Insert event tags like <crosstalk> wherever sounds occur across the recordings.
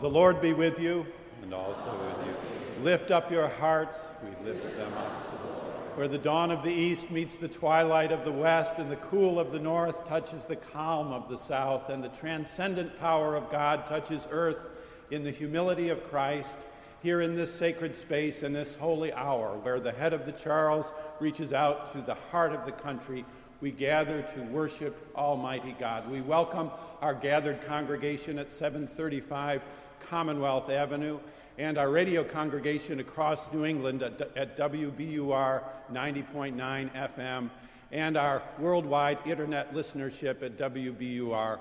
The Lord be with you. And also with you. Lift up your hearts. We lift them up to the Lord. Where the dawn of the east meets the twilight of the west, and the cool of the north touches the calm of the south, and the transcendent power of God touches earth in the humility of Christ, here in this sacred space, in this holy hour, where the head of the Charles reaches out to the heart of the country, we gather to worship Almighty God. We welcome our gathered congregation at 735 Commonwealth Avenue and our radio congregation across New England at, at WBUR 90.9 FM and our worldwide internet listenership at WBUR.org.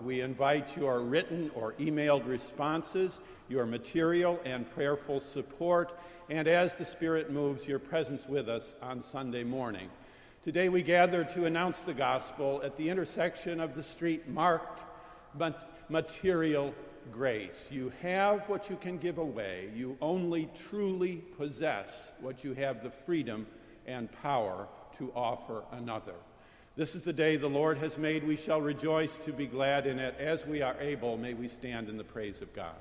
We invite your written or emailed responses, your material and prayerful support, and as the Spirit moves, your presence with us on Sunday morning. Today we gather to announce the gospel at the intersection of the street marked material grace. You have what you can give away. You only truly possess what you have the freedom and power to offer another. This is the day the Lord has made. We shall rejoice to be glad in it. As we are able, may we stand in the praise of God.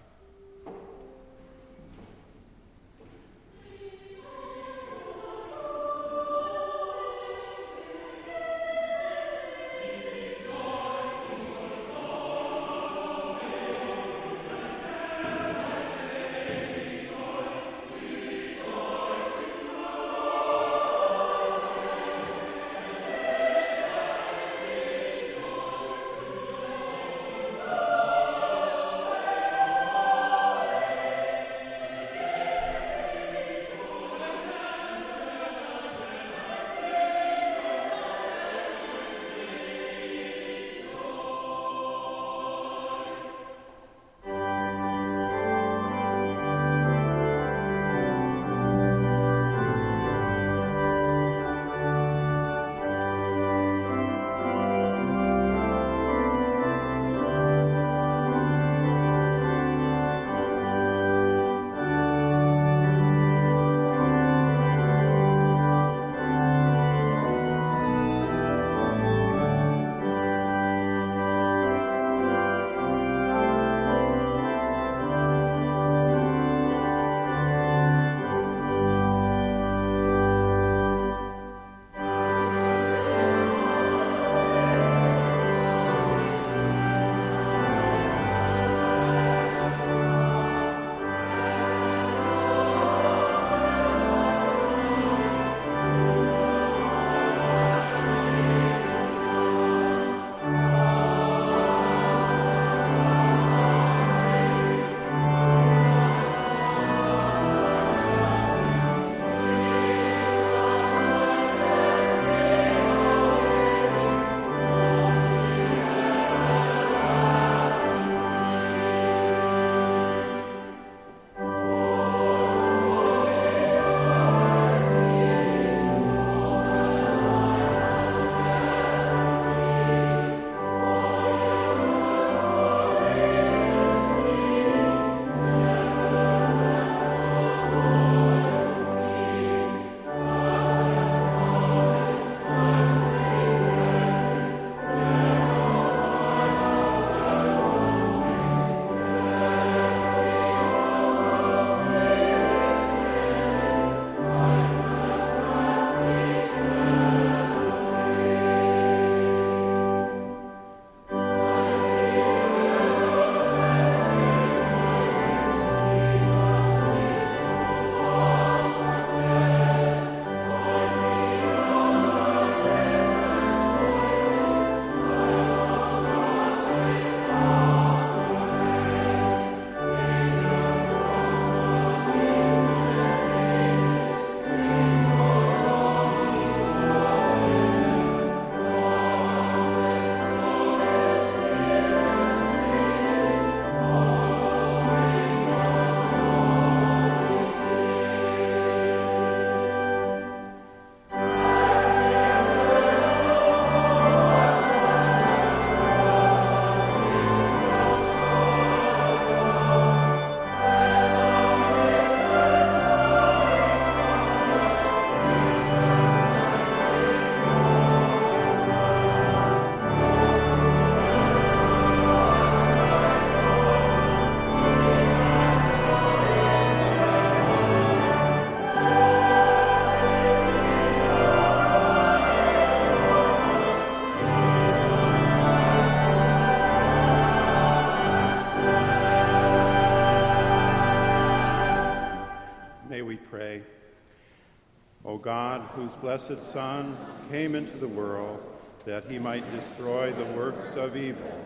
Whose blessed Son came into the world that he might destroy the works of evil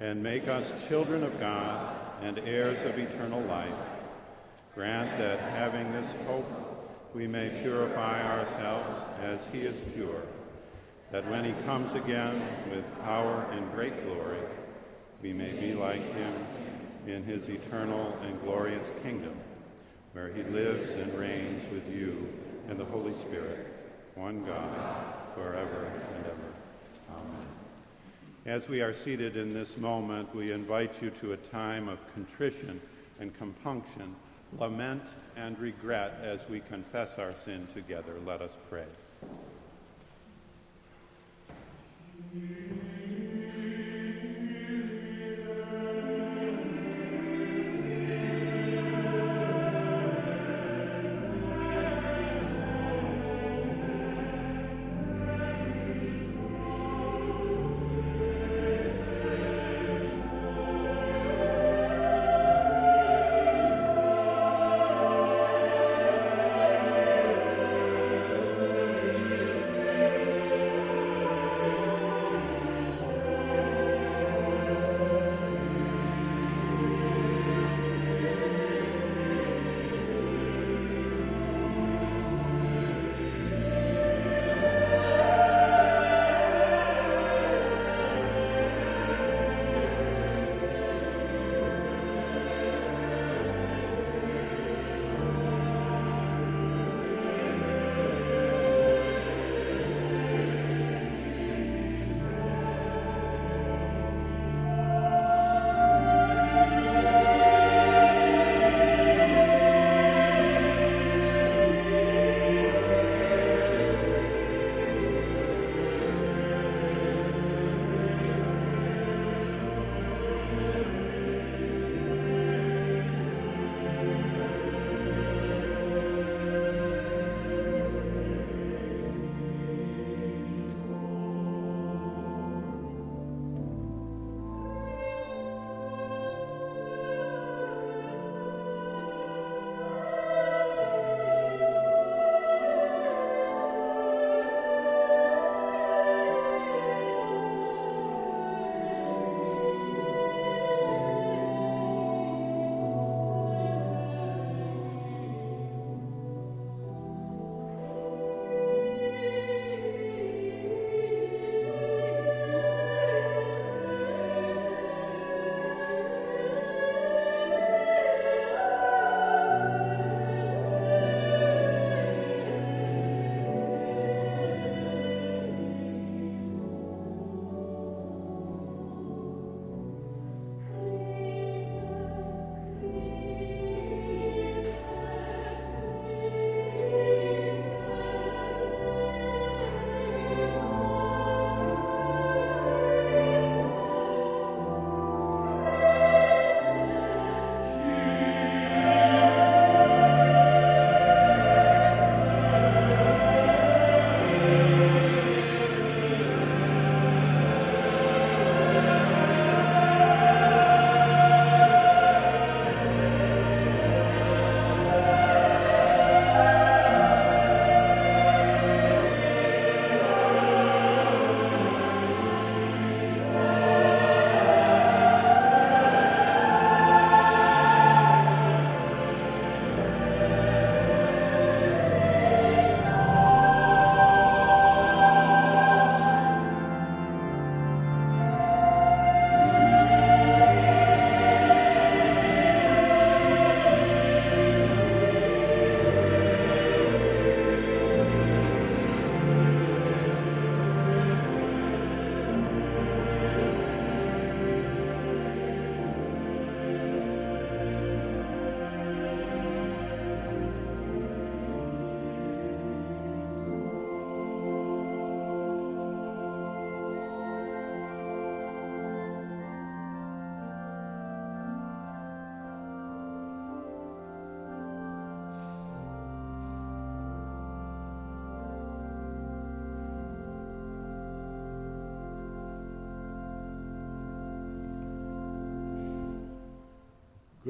and make us children of God and heirs of eternal life, grant that having this hope we may purify ourselves as he is pure, that when he comes again with power and great glory, we may be like him in his eternal and glorious kingdom, where he lives and reigns with you and the Holy Spirit, one God, forever and ever. Amen. As we are seated in this moment, we invite you to a time of contrition and compunction, lament and regret as we confess our sin together. Let us pray.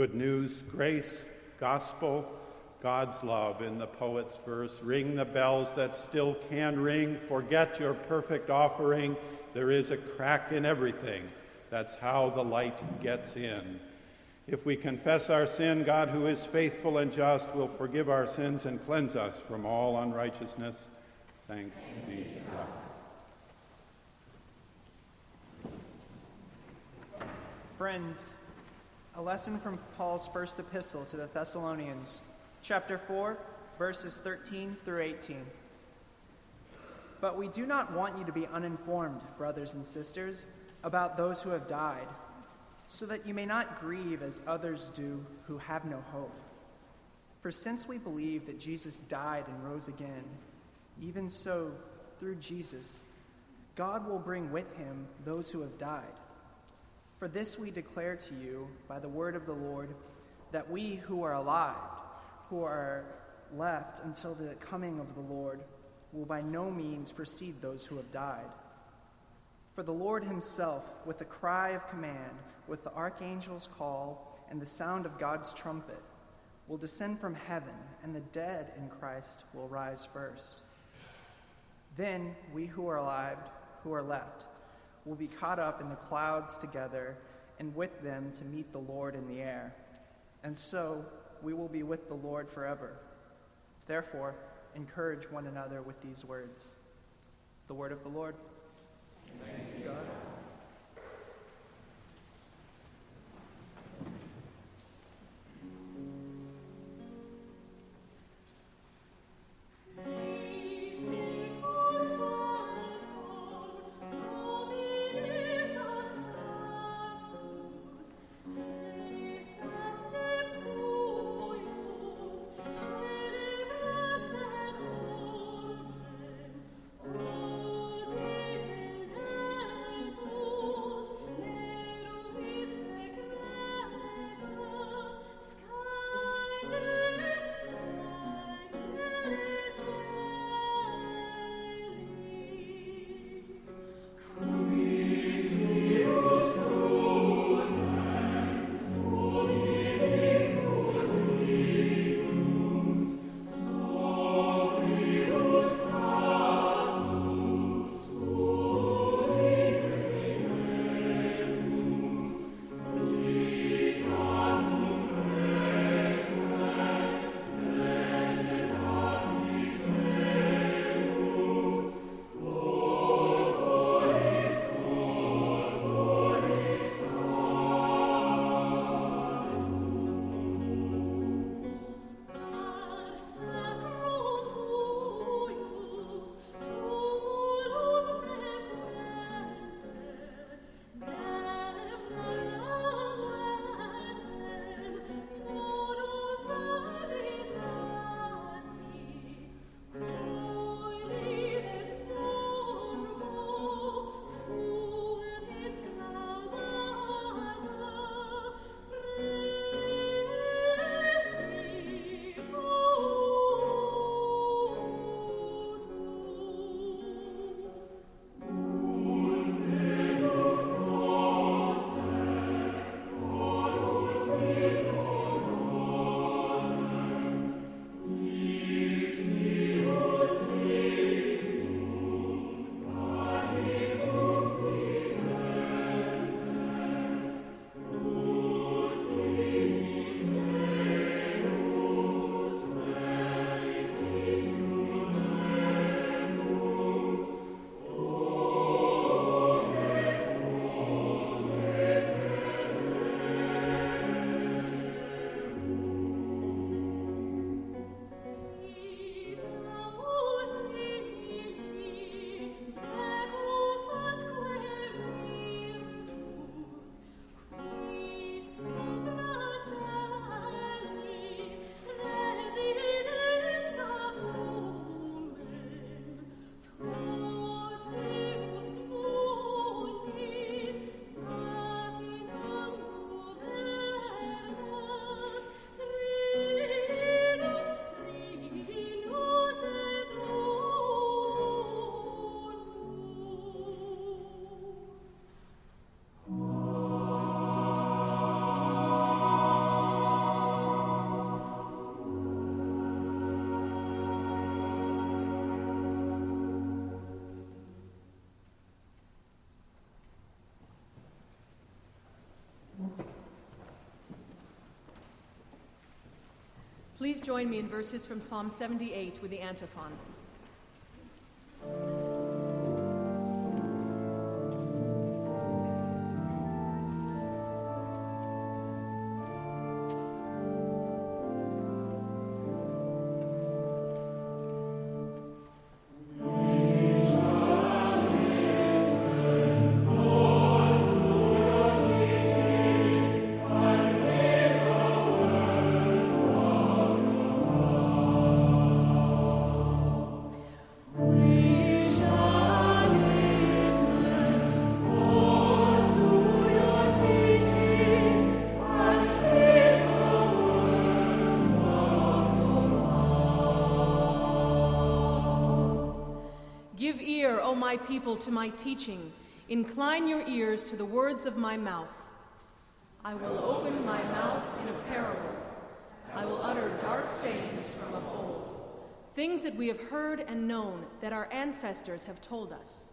Good news, grace, gospel, God's love in the poet's verse Ring the bells that still can ring, forget your perfect offering. There is a crack in everything. That's how the light gets in. If we confess our sin, God, who is faithful and just, will forgive our sins and cleanse us from all unrighteousness. Thanks be to God. Friends, a lesson from Paul's first epistle to the Thessalonians, chapter 4, verses 13 through 18. But we do not want you to be uninformed, brothers and sisters, about those who have died so that you may not grieve as others do who have no hope. For since we believe that Jesus died and rose again, even so, through Jesus, God will bring with him those who have died. For this we declare to you by the word of the Lord that we who are alive, who are left until the coming of the Lord, will by no means precede those who have died. For the Lord himself, with a cry of command, with the archangel's call, and the sound of God's trumpet, will descend from heaven, and the dead in Christ will rise first. Then we who are alive, who are left, will be caught up in the clouds together, and with them to meet the Lord in the air. And so we will be with the Lord forever. Therefore, encourage one another with these words. The word of the Lord. Thanks to God. Please join me in verses from Psalm 78 with the antiphon. My people to my teaching. Incline your ears to the words of my mouth. I will open my mouth in a parable. I will utter dark sayings from of old, things that we have heard and known that our ancestors have told us.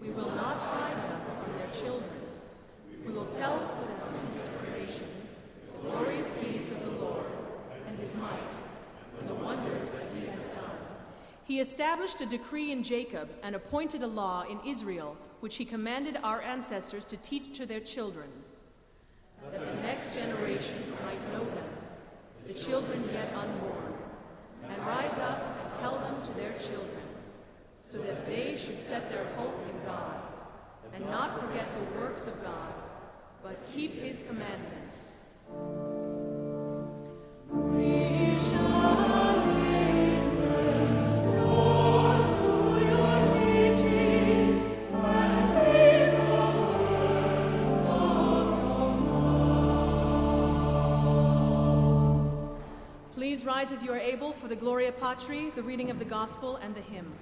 We will not hide them from their children. We will tell to them in generation the glorious deeds of the Lord and his might and the wonders that he has done. He established a decree in Jacob and appointed a law in Israel, which he commanded our ancestors to teach to their children, that the next generation might know them, the children yet unborn, and rise up and tell them to their children, so that they should set their hope in God, and not forget the works of God, but keep his commandments. We rise as you are able for the Gloria Patri, the reading of the Gospel, and the hymn.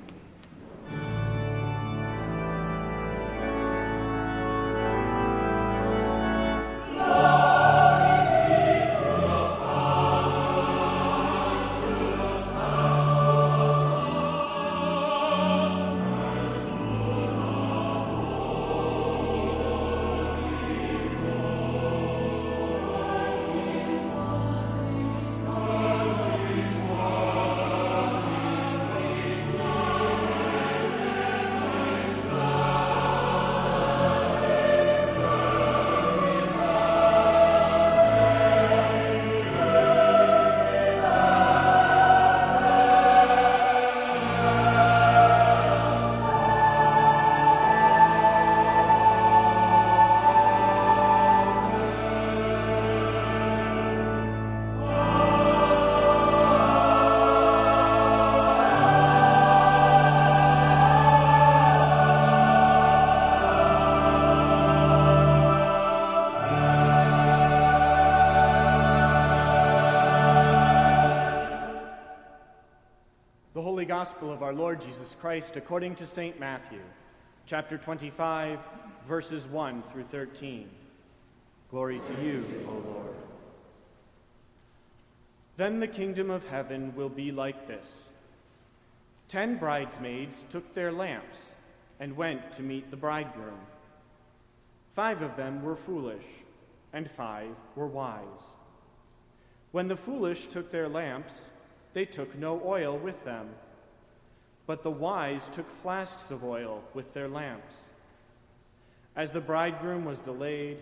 Gospel of our Lord Jesus Christ according to St. Matthew, chapter 25, verses 1 through 13. Glory to you, O Lord. Then the kingdom of heaven will be like this Ten bridesmaids took their lamps and went to meet the bridegroom. Five of them were foolish, and five were wise. When the foolish took their lamps, they took no oil with them but the wise took flasks of oil with their lamps. As the bridegroom was delayed,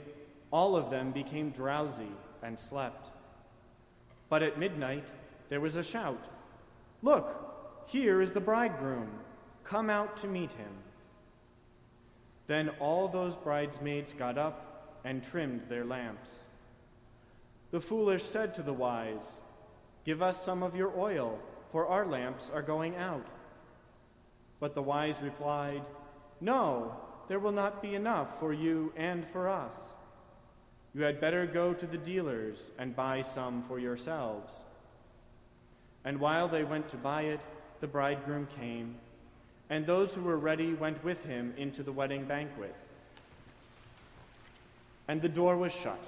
all of them became drowsy and slept. But at midnight there was a shout Look, here is the bridegroom. Come out to meet him. Then all those bridesmaids got up and trimmed their lamps. The foolish said to the wise, Give us some of your oil, for our lamps are going out. But the wise replied, No, there will not be enough for you and for us. You had better go to the dealers and buy some for yourselves. And while they went to buy it, the bridegroom came, and those who were ready went with him into the wedding banquet. And the door was shut.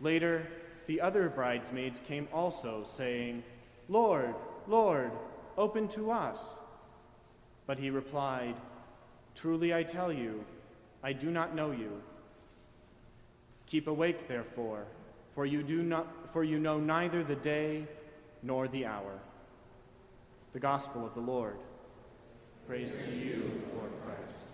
Later, the other bridesmaids came also, saying, Lord, Lord, open to us. But he replied, Truly I tell you, I do not know you. Keep awake, therefore, for you, do not, for you know neither the day nor the hour. The Gospel of the Lord. Praise, to you, Lord Christ.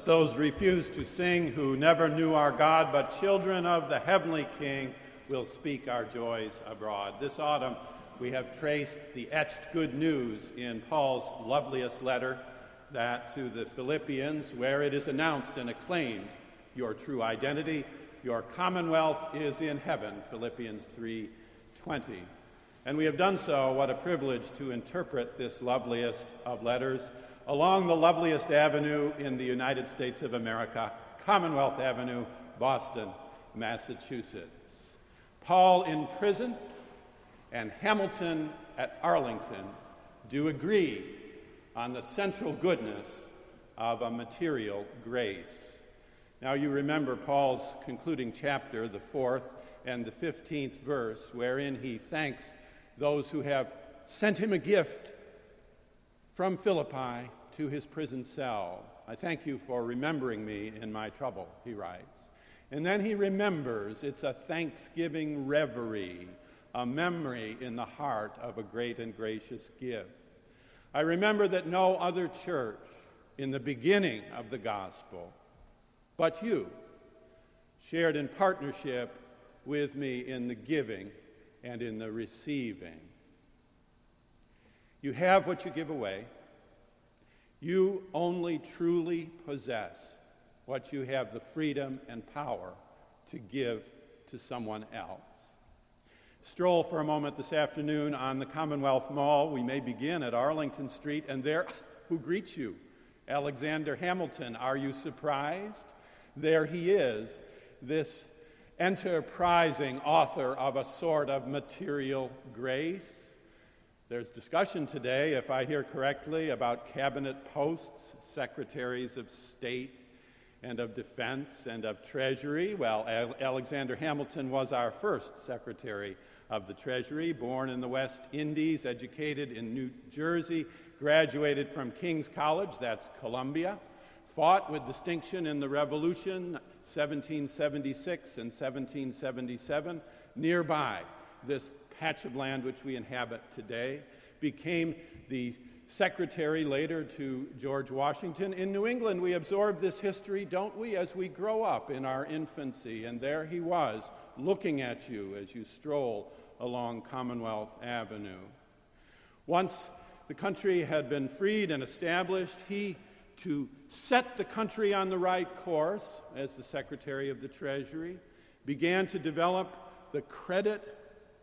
Let those refuse to sing who never knew our God, but children of the heavenly King will speak our joys abroad. This autumn, we have traced the etched good news in Paul's loveliest letter, that to the Philippians, where it is announced and acclaimed your true identity, your commonwealth is in heaven, Philippians 3:20. And we have done so, what a privilege to interpret this loveliest of letters along the loveliest avenue in the United States of America, Commonwealth Avenue, Boston, Massachusetts. Paul in prison and Hamilton at Arlington do agree on the central goodness of a material grace. Now, you remember Paul's concluding chapter, the fourth and the 15th verse, wherein he thanks those who have sent him a gift from Philippi to his prison cell. I thank you for remembering me in my trouble, he writes. And then he remembers it's a thanksgiving reverie a memory in the heart of a great and gracious gift. I remember that no other church in the beginning of the gospel but you shared in partnership with me in the giving and in the receiving. You have what you give away. You only truly possess what you have the freedom and power to give to someone else. Stroll for a moment this afternoon on the Commonwealth Mall. We may begin at Arlington Street, and there, <laughs> who greets you? Alexander Hamilton. Are you surprised? There he is, this enterprising author of a sort of material grace. There's discussion today, if I hear correctly, about cabinet posts, secretaries of state and of defense and of treasury. Well, Alexander Hamilton was our first secretary of the treasury, born in the West Indies, educated in New Jersey, graduated from King's College, that's Columbia, fought with distinction in the Revolution 1776 and 1777 nearby this patch of land which we inhabit today, became the secretary later to George Washington. In New England, we absorb this history, don't we, as we grow up in our infancy. And there he was, looking at you as you stroll along Commonwealth Avenue. Once the country had been freed and established, he, to set the country on the right course as the Secretary of the Treasury, began to develop the credit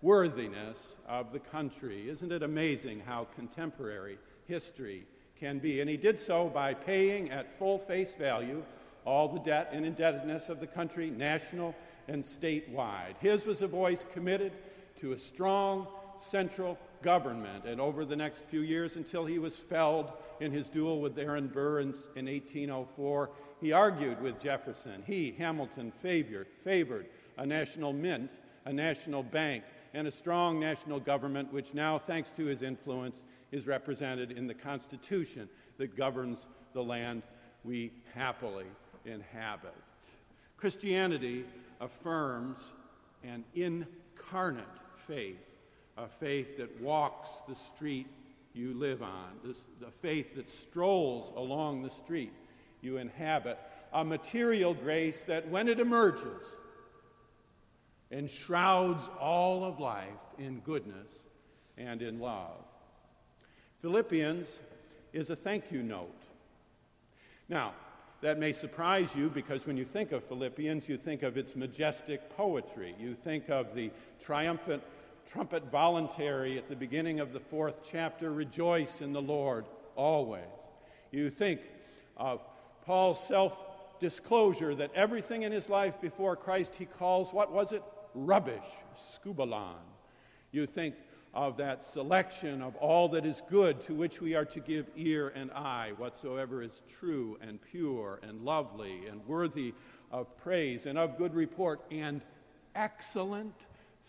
worthiness of the country. Isn't it amazing how contemporary history can be? And he did so by paying at full face value all the debt and indebtedness of the country, national and statewide. His was a voice committed to a strong central government. And over the next few years, until he was felled in his duel with Aaron Burr in, in 1804, he argued with Jefferson. He, Hamilton, favored, favored a national mint, a national bank, and a strong national government, which now, thanks to his influence, is represented in the Constitution that governs the land we happily inhabit. Christianity affirms an incarnate faith, a faith that walks the street you live on, a faith that strolls along the street you inhabit, a material grace that, when it emerges, enshrouds all of life in goodness and in love. Philippians is a thank you note. Now, that may surprise you because when you think of Philippians, you think of its majestic poetry. You think of the triumphant trumpet voluntary at the beginning of the fourth chapter rejoice in the Lord always. You think of Paul's self disclosure that everything in his life before Christ he calls, what was it? Rubbish, skubalon. You think of that selection of all that is good to which we are to give ear and eye, whatsoever is true and pure and lovely and worthy of praise and of good report and excellent.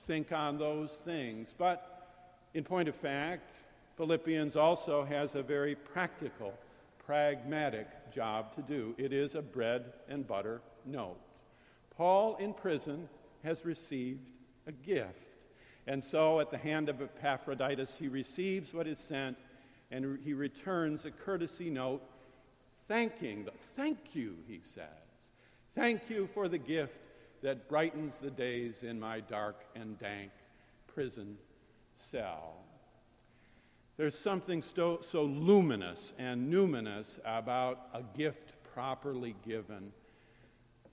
Think on those things. But in point of fact, Philippians also has a very practical, pragmatic job to do. It is a bread and butter note. Paul in prison has received a gift. And so, at the hand of Epaphroditus, he receives what is sent and he returns a courtesy note thanking, the, thank you, he says. Thank you for the gift that brightens the days in my dark and dank prison cell. There's something so, so luminous and numinous about a gift properly given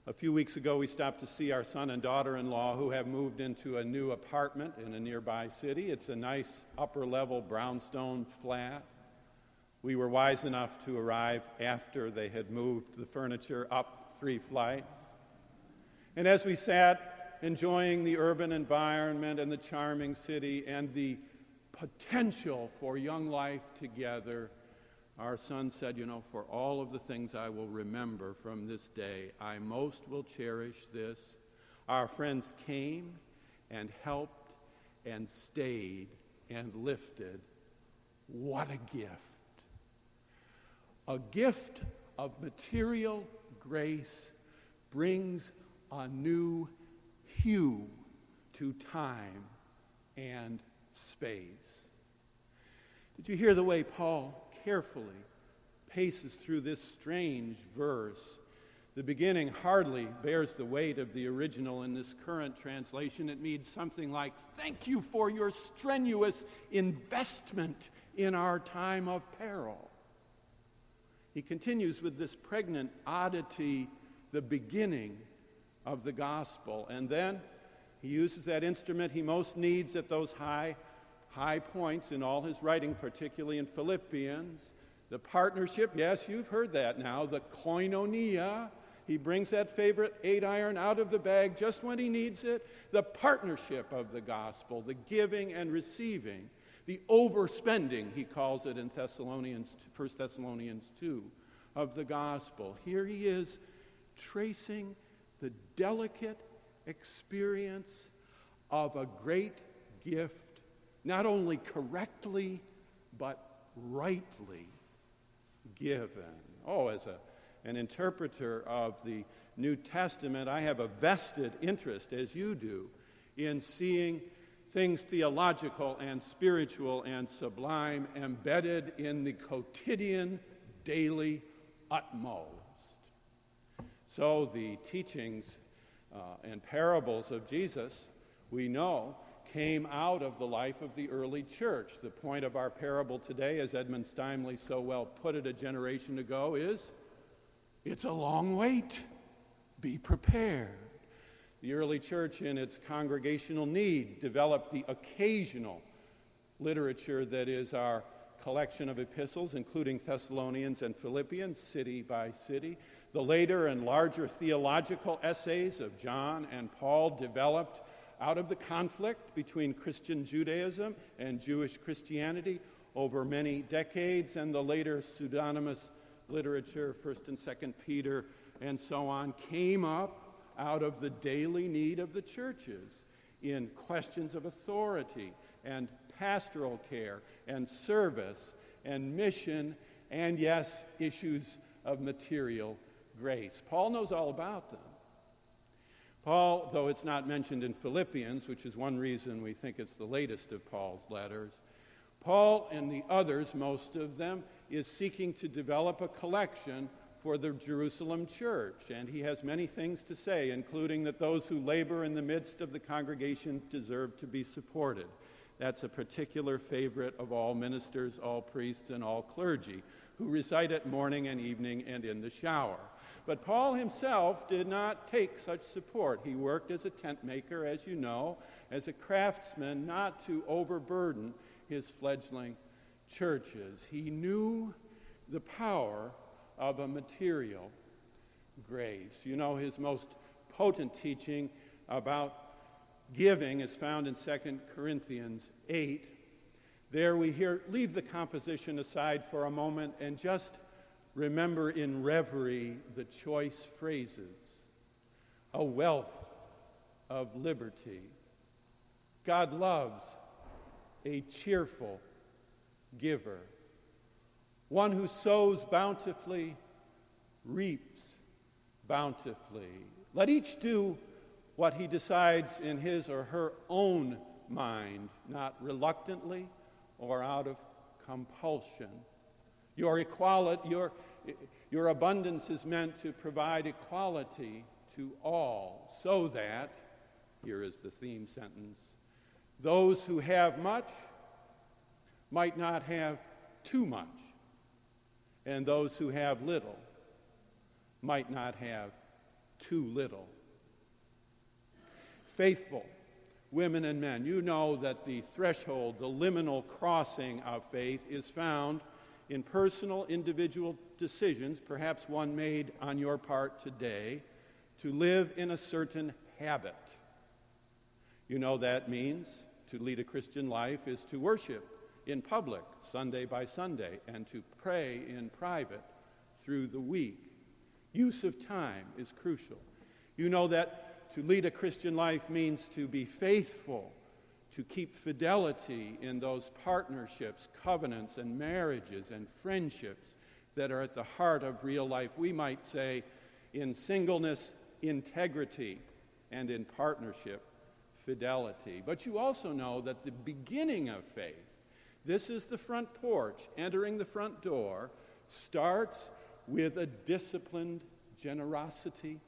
a few weeks ago, we stopped to see our son and daughter in law who have moved into a new apartment in a nearby city. It's a nice upper level brownstone flat. We were wise enough to arrive after they had moved the furniture up three flights. And as we sat enjoying the urban environment and the charming city and the potential for young life together, our son said, You know, for all of the things I will remember from this day, I most will cherish this. Our friends came and helped and stayed and lifted. What a gift! A gift of material grace brings a new hue to time and space. Did you hear the way Paul carefully paces through this strange verse? The beginning hardly bears the weight of the original in this current translation. It means something like, Thank you for your strenuous investment in our time of peril. He continues with this pregnant oddity, the beginning of the gospel. And then he uses that instrument he most needs at those high, high points in all his writing, particularly in Philippians. The partnership, yes, you've heard that now, the koinonia he brings that favorite eight iron out of the bag just when he needs it. The partnership of the gospel, the giving and receiving, the overspending, he calls it in Thessalonians, 1 Thessalonians 2, of the gospel. Here he is tracing the delicate experience of a great gift, not only correctly, but rightly given. Oh, as a an interpreter of the New Testament, I have a vested interest, as you do, in seeing things theological and spiritual and sublime embedded in the quotidian, daily utmost. So, the teachings uh, and parables of Jesus, we know, came out of the life of the early church. The point of our parable today, as Edmund Steimle so well put it a generation ago, is it's a long wait. Be prepared. The early church, in its congregational need, developed the occasional literature that is our collection of epistles, including Thessalonians and Philippians, city by city. The later and larger theological essays of John and Paul developed out of the conflict between Christian Judaism and Jewish Christianity over many decades, and the later pseudonymous literature, 1st and 2nd Peter, and so on, came up out of the daily need of the churches in questions of authority and pastoral care and service and mission and, yes, issues of material grace. Paul knows all about them. Paul, though it's not mentioned in Philippians, which is one reason we think it's the latest of Paul's letters, Paul and the others, most of them, is seeking to develop a collection for the Jerusalem church. And he has many things to say, including that those who labor in the midst of the congregation deserve to be supported. That's a particular favorite of all ministers, all priests, and all clergy who recite it morning and evening and in the shower. But Paul himself did not take such support. He worked as a tent maker, as you know, as a craftsman, not to overburden his fledgling churches. He knew the power of a material grace. You know, his most potent teaching about giving is found in 2 Corinthians 8. There we hear, leave the composition aside for a moment and just remember in reverie the choice phrases a wealth of liberty. God loves a cheerful giver. One who sows bountifully reaps bountifully. Let each do what he decides in his or her own mind, not reluctantly or out of compulsion. Your equality, your, your abundance is meant to provide equality to all, so that, here is the theme sentence, those who have much might not have too much, and those who have little might not have too little. Faithful women and men, you know that the threshold, the liminal crossing of faith, is found in personal, individual decisions, perhaps one made on your part today, to live in a certain habit. You know that means to lead a Christian life is to worship in public, Sunday by Sunday, and to pray in private through the week. Use of time is crucial. You know that to lead a Christian life means to be faithful, to keep fidelity in those partnerships, covenants, and marriages and friendships that are at the heart of real life. We might say in singleness, integrity, and in partnership, fidelity. But you also know that the beginning of faith, this is the front porch, entering the front door, starts with a disciplined generosity,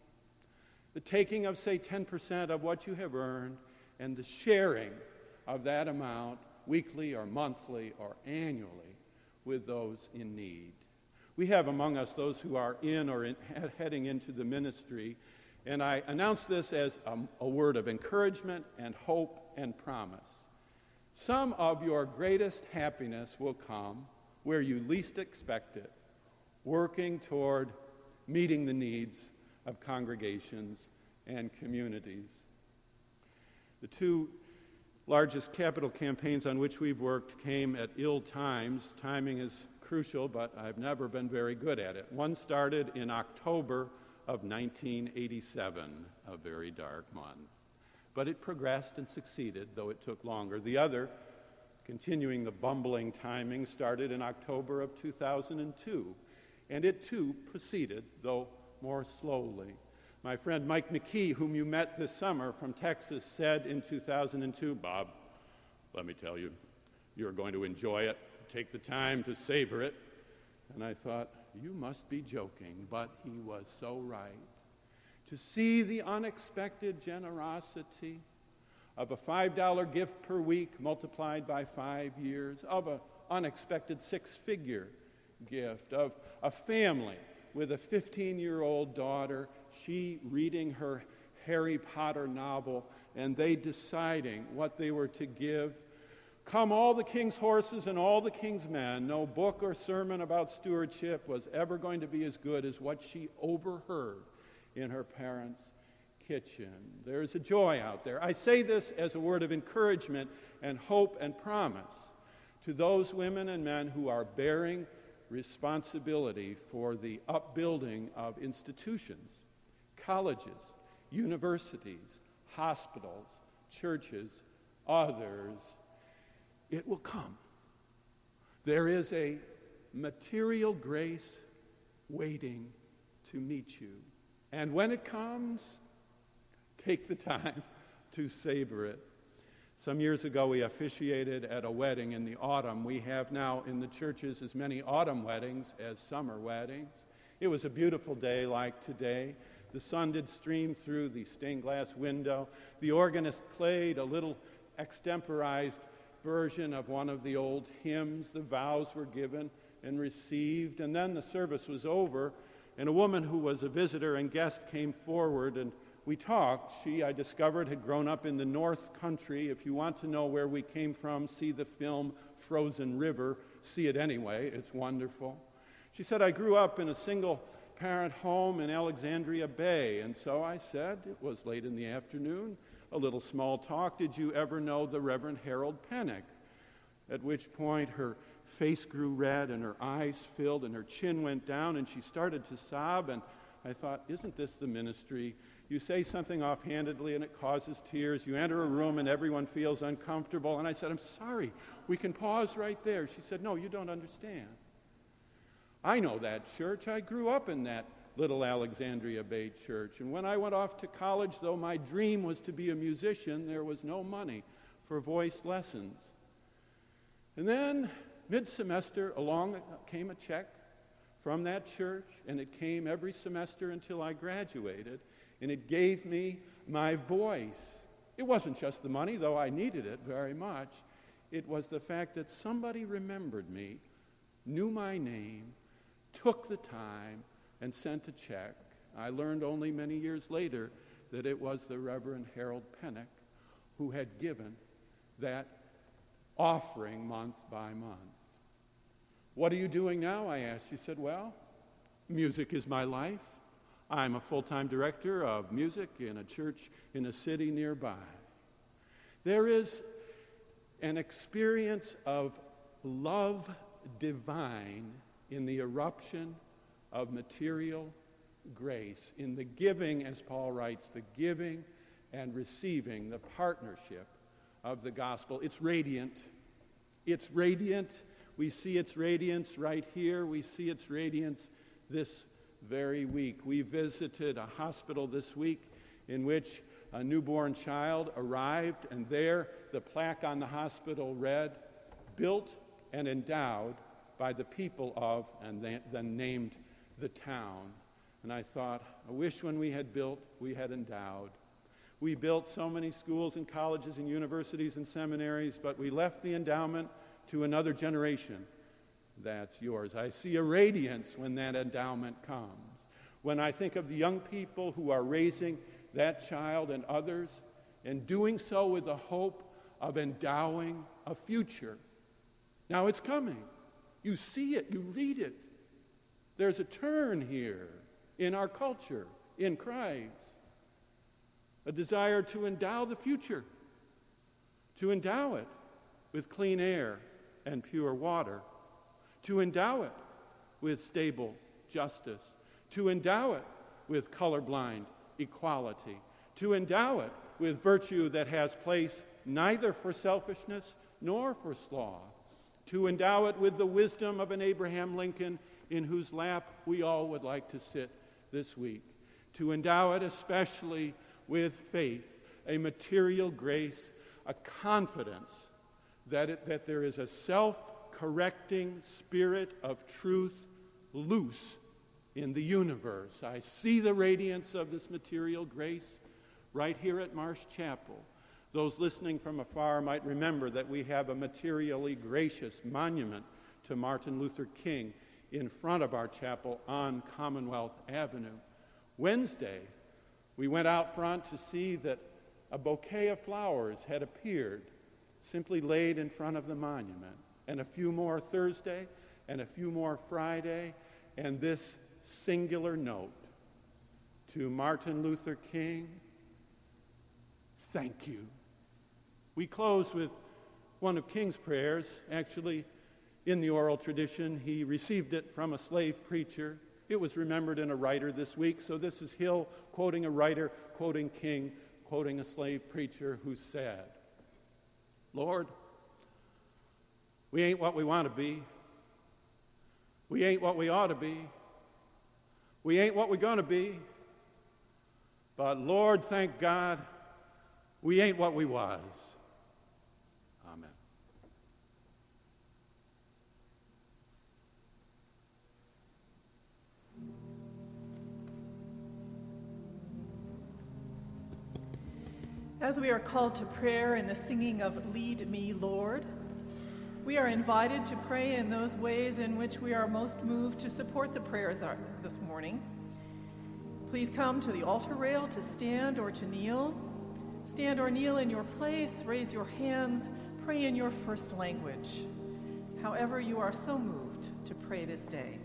the taking of, say, 10% of what you have earned, and the sharing of that amount weekly or monthly or annually with those in need. We have among us those who are in or in, heading into the ministry, and I announce this as a, a word of encouragement and hope and promise. Some of your greatest happiness will come where you least expect it, working toward meeting the needs of congregations and communities. The two largest capital campaigns on which we've worked came at ill times. Timing is crucial, but I've never been very good at it. One started in October of 1987, a very dark month. But it progressed and succeeded, though it took longer. The other, continuing the bumbling timing, started in October of 2002, and it too proceeded, though more slowly. My friend Mike McKee, whom you met this summer from Texas, said in 2002, Bob, let me tell you, you're going to enjoy it. Take the time to savor it. And I thought, you must be joking, but he was so right. To see the unexpected generosity of a $5 gift per week multiplied by five years, of an unexpected six figure gift, of a family with a 15 year old daughter she reading her Harry Potter novel, and they deciding what they were to give. Come, all the king's horses and all the king's men. No book or sermon about stewardship was ever going to be as good as what she overheard in her parents' kitchen. There's a joy out there. I say this as a word of encouragement and hope and promise to those women and men who are bearing responsibility for the upbuilding of institutions colleges, universities, hospitals, churches, others, it will come. There is a material grace waiting to meet you. And when it comes, take the time <laughs> to savor it. Some years ago, we officiated at a wedding in the autumn. We have now in the churches as many autumn weddings as summer weddings. It was a beautiful day like today. The sun did stream through the stained glass window. The organist played a little extemporized version of one of the old hymns. The vows were given and received. And then the service was over, and a woman who was a visitor and guest came forward and we talked. She, I discovered, had grown up in the North Country. If you want to know where we came from, see the film Frozen River. See it anyway, it's wonderful. She said, I grew up in a single parent home in Alexandria Bay. And so I said, it was late in the afternoon, a little small talk. Did you ever know the Reverend Harold Pennock? At which point her face grew red and her eyes filled and her chin went down and she started to sob. And I thought, isn't this the ministry? You say something offhandedly and it causes tears. You enter a room and everyone feels uncomfortable. And I said, I'm sorry. We can pause right there. She said, No, you don't understand. I know that church. I grew up in that little Alexandria Bay church. And when I went off to college, though my dream was to be a musician, there was no money for voice lessons. And then, mid semester, along came a check from that church, and it came every semester until I graduated, and it gave me my voice. It wasn't just the money, though I needed it very much. It was the fact that somebody remembered me, knew my name, took the time and sent a check. I learned only many years later that it was the Reverend Harold Pennock who had given that offering month by month. What are you doing now? I asked. She said, Well, music is my life. I'm a full time director of music in a church in a city nearby. There is an experience of love divine in the eruption of material grace, in the giving, as Paul writes, the giving and receiving, the partnership of the gospel. It's radiant. It's radiant. We see its radiance right here. We see its radiance this very week. We visited a hospital this week in which a newborn child arrived, and there the plaque on the hospital read, Built and endowed by the people of, and then named the town. And I thought, I wish when we had built, we had endowed. We built so many schools and colleges and universities and seminaries, but we left the endowment to another generation. That's yours. I see a radiance when that endowment comes. When I think of the young people who are raising that child and others, and doing so with the hope of endowing a future. Now it's coming. You see it, you read it. There's a turn here in our culture, in Christ. A desire to endow the future, to endow it with clean air and pure water, to endow it with stable justice, to endow it with colorblind equality, to endow it with virtue that has place neither for selfishness nor for sloth, to endow it with the wisdom of an Abraham Lincoln in whose lap we all would like to sit this week, to endow it especially with faith, a material grace, a confidence that, it, that there is a self correcting spirit of truth loose in the universe. I see the radiance of this material grace right here at Marsh Chapel. Those listening from afar might remember that we have a materially gracious monument to Martin Luther King in front of our chapel on Commonwealth Avenue. Wednesday, we went out front to see that a bouquet of flowers had appeared, simply laid in front of the monument, and a few more Thursday, and a few more Friday, and this singular note to Martin Luther King thank you. We close with one of King's prayers. Actually, in the oral tradition, he received it from a slave preacher. It was remembered in a writer this week, so this is Hill quoting a writer, quoting King, quoting a slave preacher who said, Lord, we ain't what we want to be. We ain't what we ought to be. We ain't what we're going to be. But Lord, thank God, we ain't what we was. As we are called to prayer in the singing of Lead Me, Lord, we are invited to pray in those ways in which we are most moved to support the prayers this morning. Please come to the altar rail to stand or to kneel. Stand or kneel in your place, raise your hands, pray in your first language. However, you are so moved to pray this day.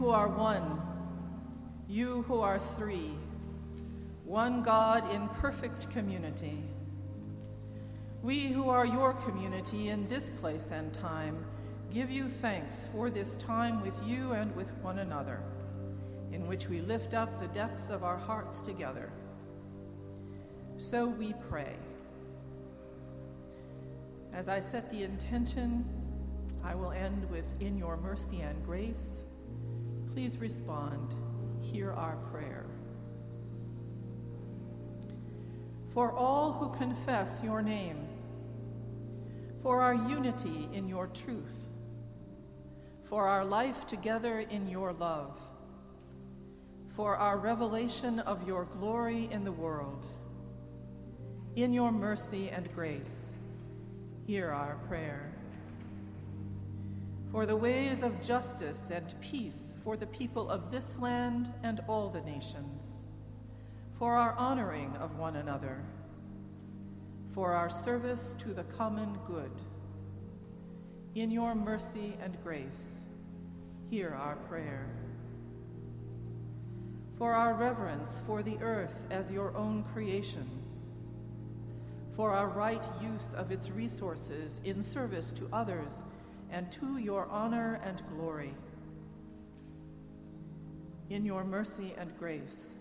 Who are one, you who are three, one God in perfect community. We who are your community in this place and time give you thanks for this time with you and with one another, in which we lift up the depths of our hearts together. So we pray. As I set the intention I will end with In your mercy and grace. Please respond. Hear our prayer. For all who confess your name, for our unity in your truth, for our life together in your love, for our revelation of your glory in the world, in your mercy and grace, hear our prayer. For the ways of justice and peace for the people of this land and all the nations, for our honoring of one another, for our service to the common good. In your mercy and grace, hear our prayer. For our reverence for the earth as your own creation, for our right use of its resources in service to others and to your honor and glory. In your mercy and grace,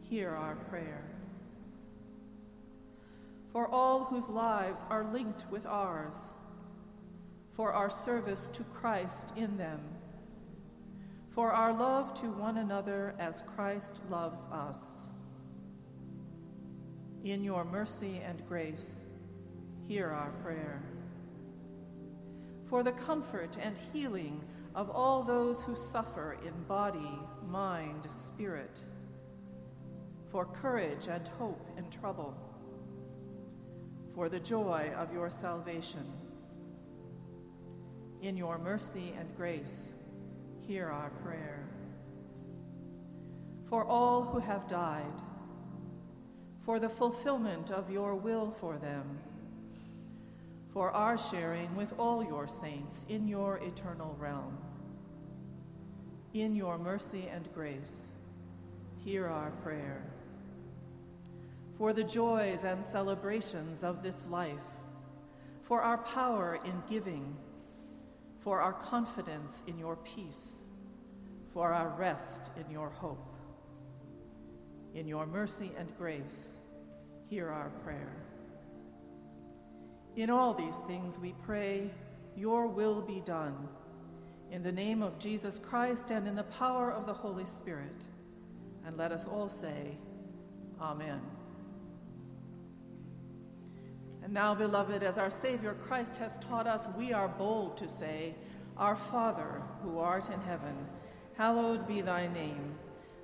hear our prayer. For all whose lives are linked with ours, for our service to Christ in them, for our love to one another as Christ loves us. In your mercy and grace, hear our prayer. For the comfort and healing of all those who suffer in body, mind, spirit, for courage and hope in trouble, for the joy of your salvation in your mercy and grace, hear our prayer. For all who have died, for the fulfillment of your will for them, for our sharing with all your saints in your eternal realm. In your mercy and grace, hear our prayer. For the joys and celebrations of this life, for our power in giving, for our confidence in your peace, for our rest in your hope. In your mercy and grace, hear our prayer. In all these things we pray, your will be done. In the name of Jesus Christ and in the power of the Holy Spirit. And let us all say, Amen. And now, beloved, as our Savior Christ has taught us, we are bold to say, Our Father, who art in heaven, hallowed be thy name.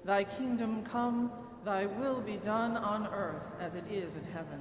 Thy kingdom come, thy will be done on earth as it is in heaven.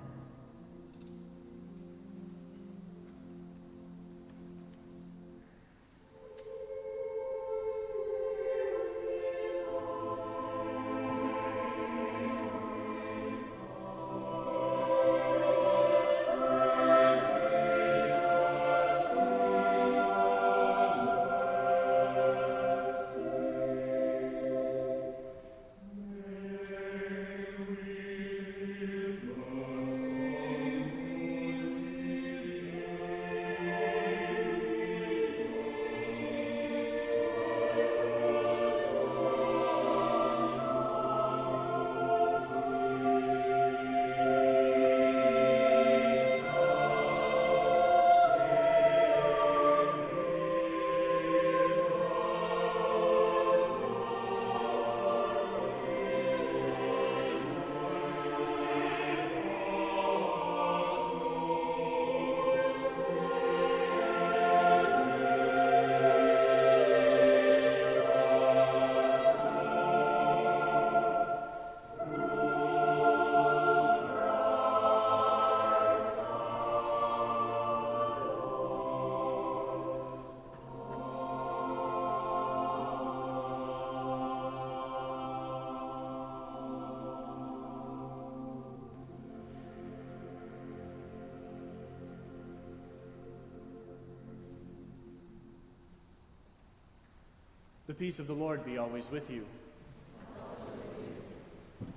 Peace of the Lord be always with you.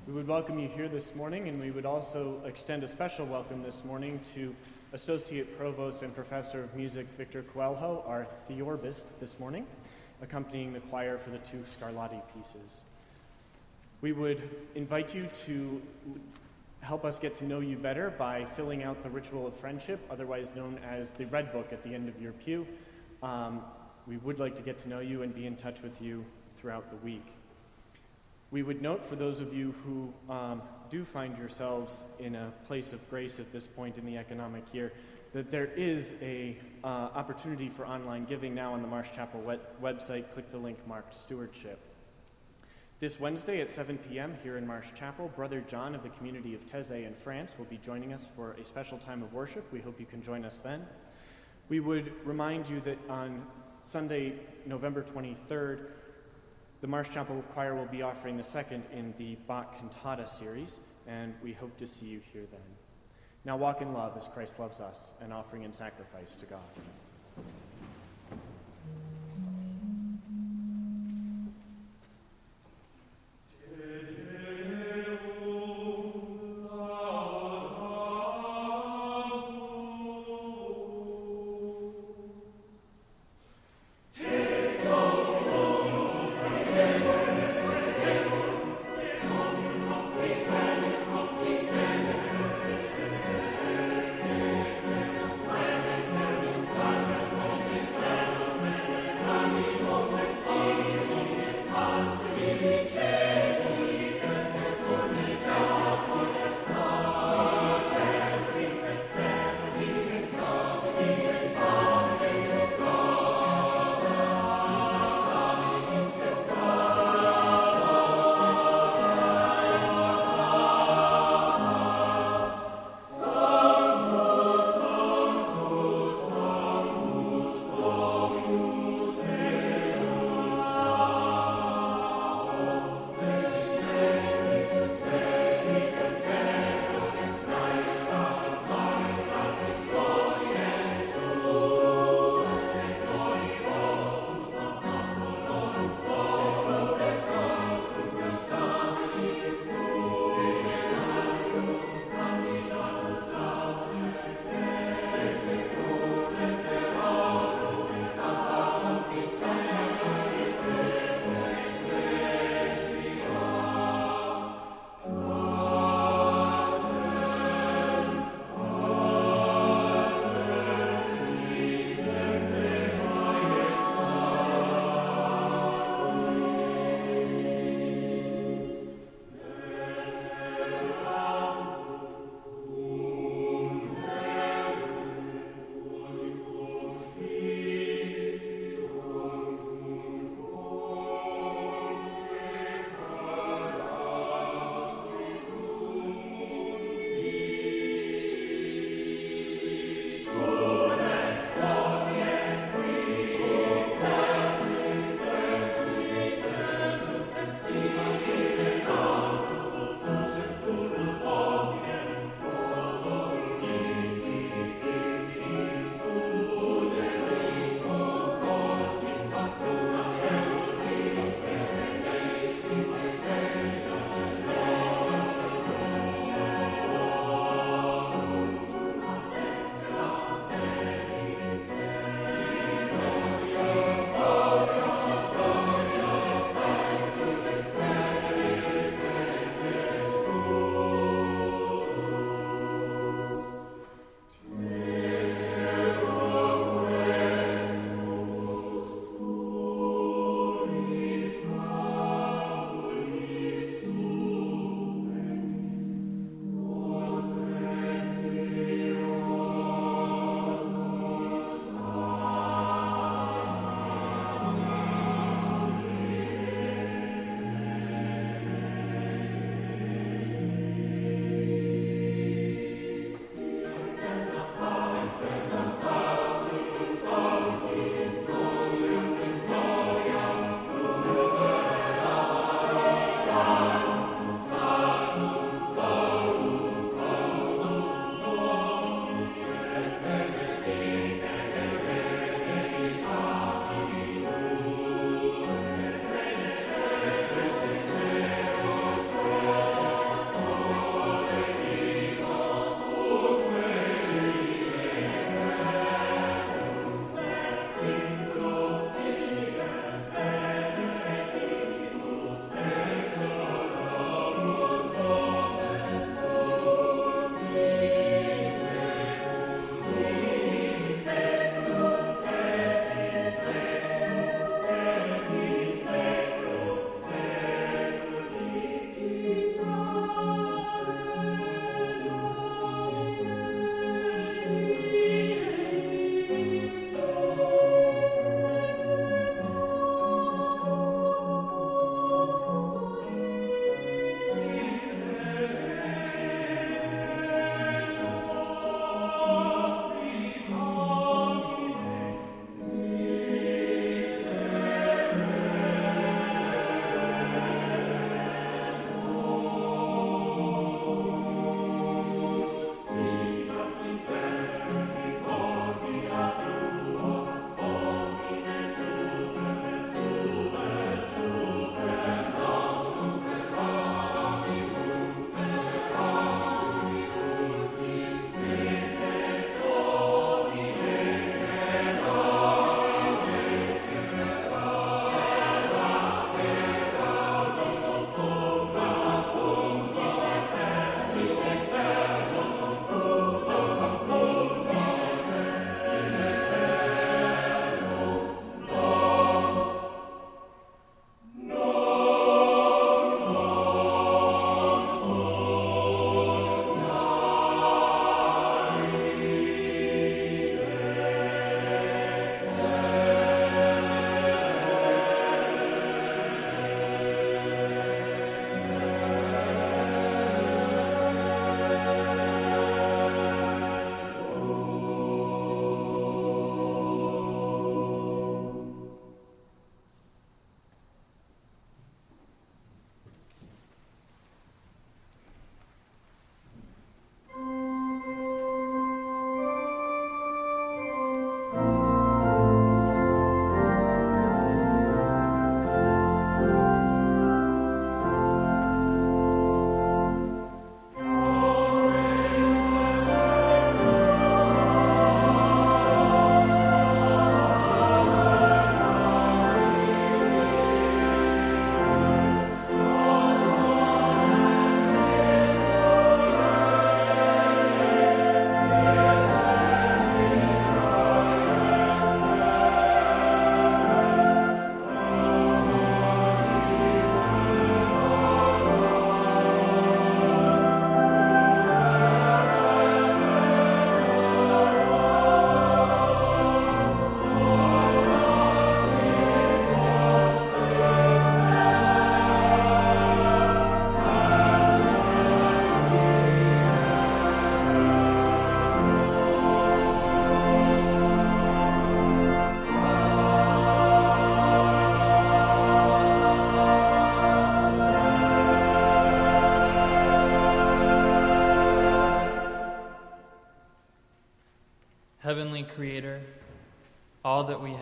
We would welcome you here this morning, and we would also extend a special welcome this morning to Associate Provost and Professor of Music Victor Coelho, our theorbist this morning, accompanying the choir for the two Scarlatti pieces. We would invite you to help us get to know you better by filling out the ritual of friendship, otherwise known as the Red Book at the end of your pew. Um, we would like to get to know you and be in touch with you throughout the week. We would note for those of you who um, do find yourselves in a place of grace at this point in the economic year that there is a uh, opportunity for online giving now on the Marsh Chapel website. Click the link marked stewardship. This Wednesday at 7 p.m. here in Marsh Chapel, Brother John of the community of Taizé in France will be joining us for a special time of worship. We hope you can join us then. We would remind you that on Sunday, November 23rd, the Marsh Chapel Choir will be offering the second in the Bach Cantata series, and we hope to see you here then. Now walk in love as Christ loves us, an offering and sacrifice to God.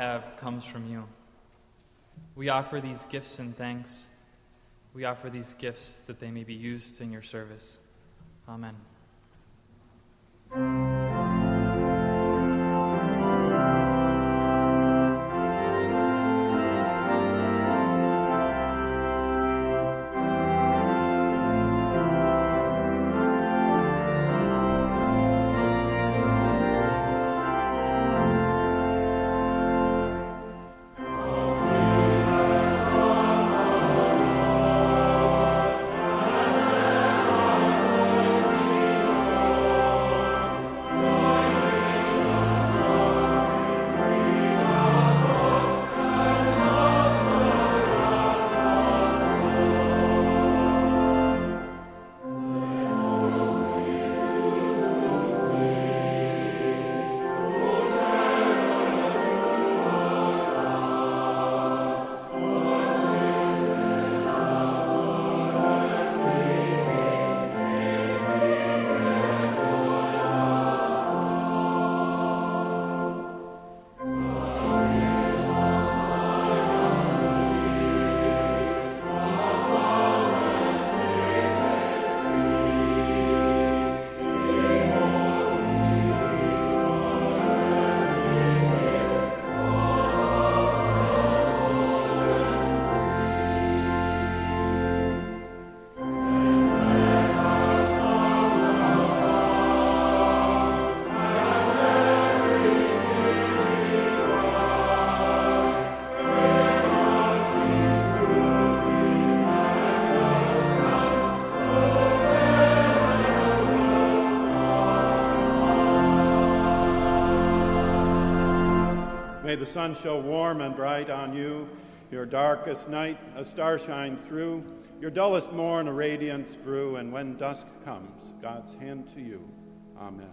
Have comes from you. We offer these gifts and thanks. We offer these gifts that they may be used in your service. Amen. The sun shall warm and bright on you, your darkest night a star shine through, your dullest morn a radiance brew, and when dusk comes, God's hand to you. Amen.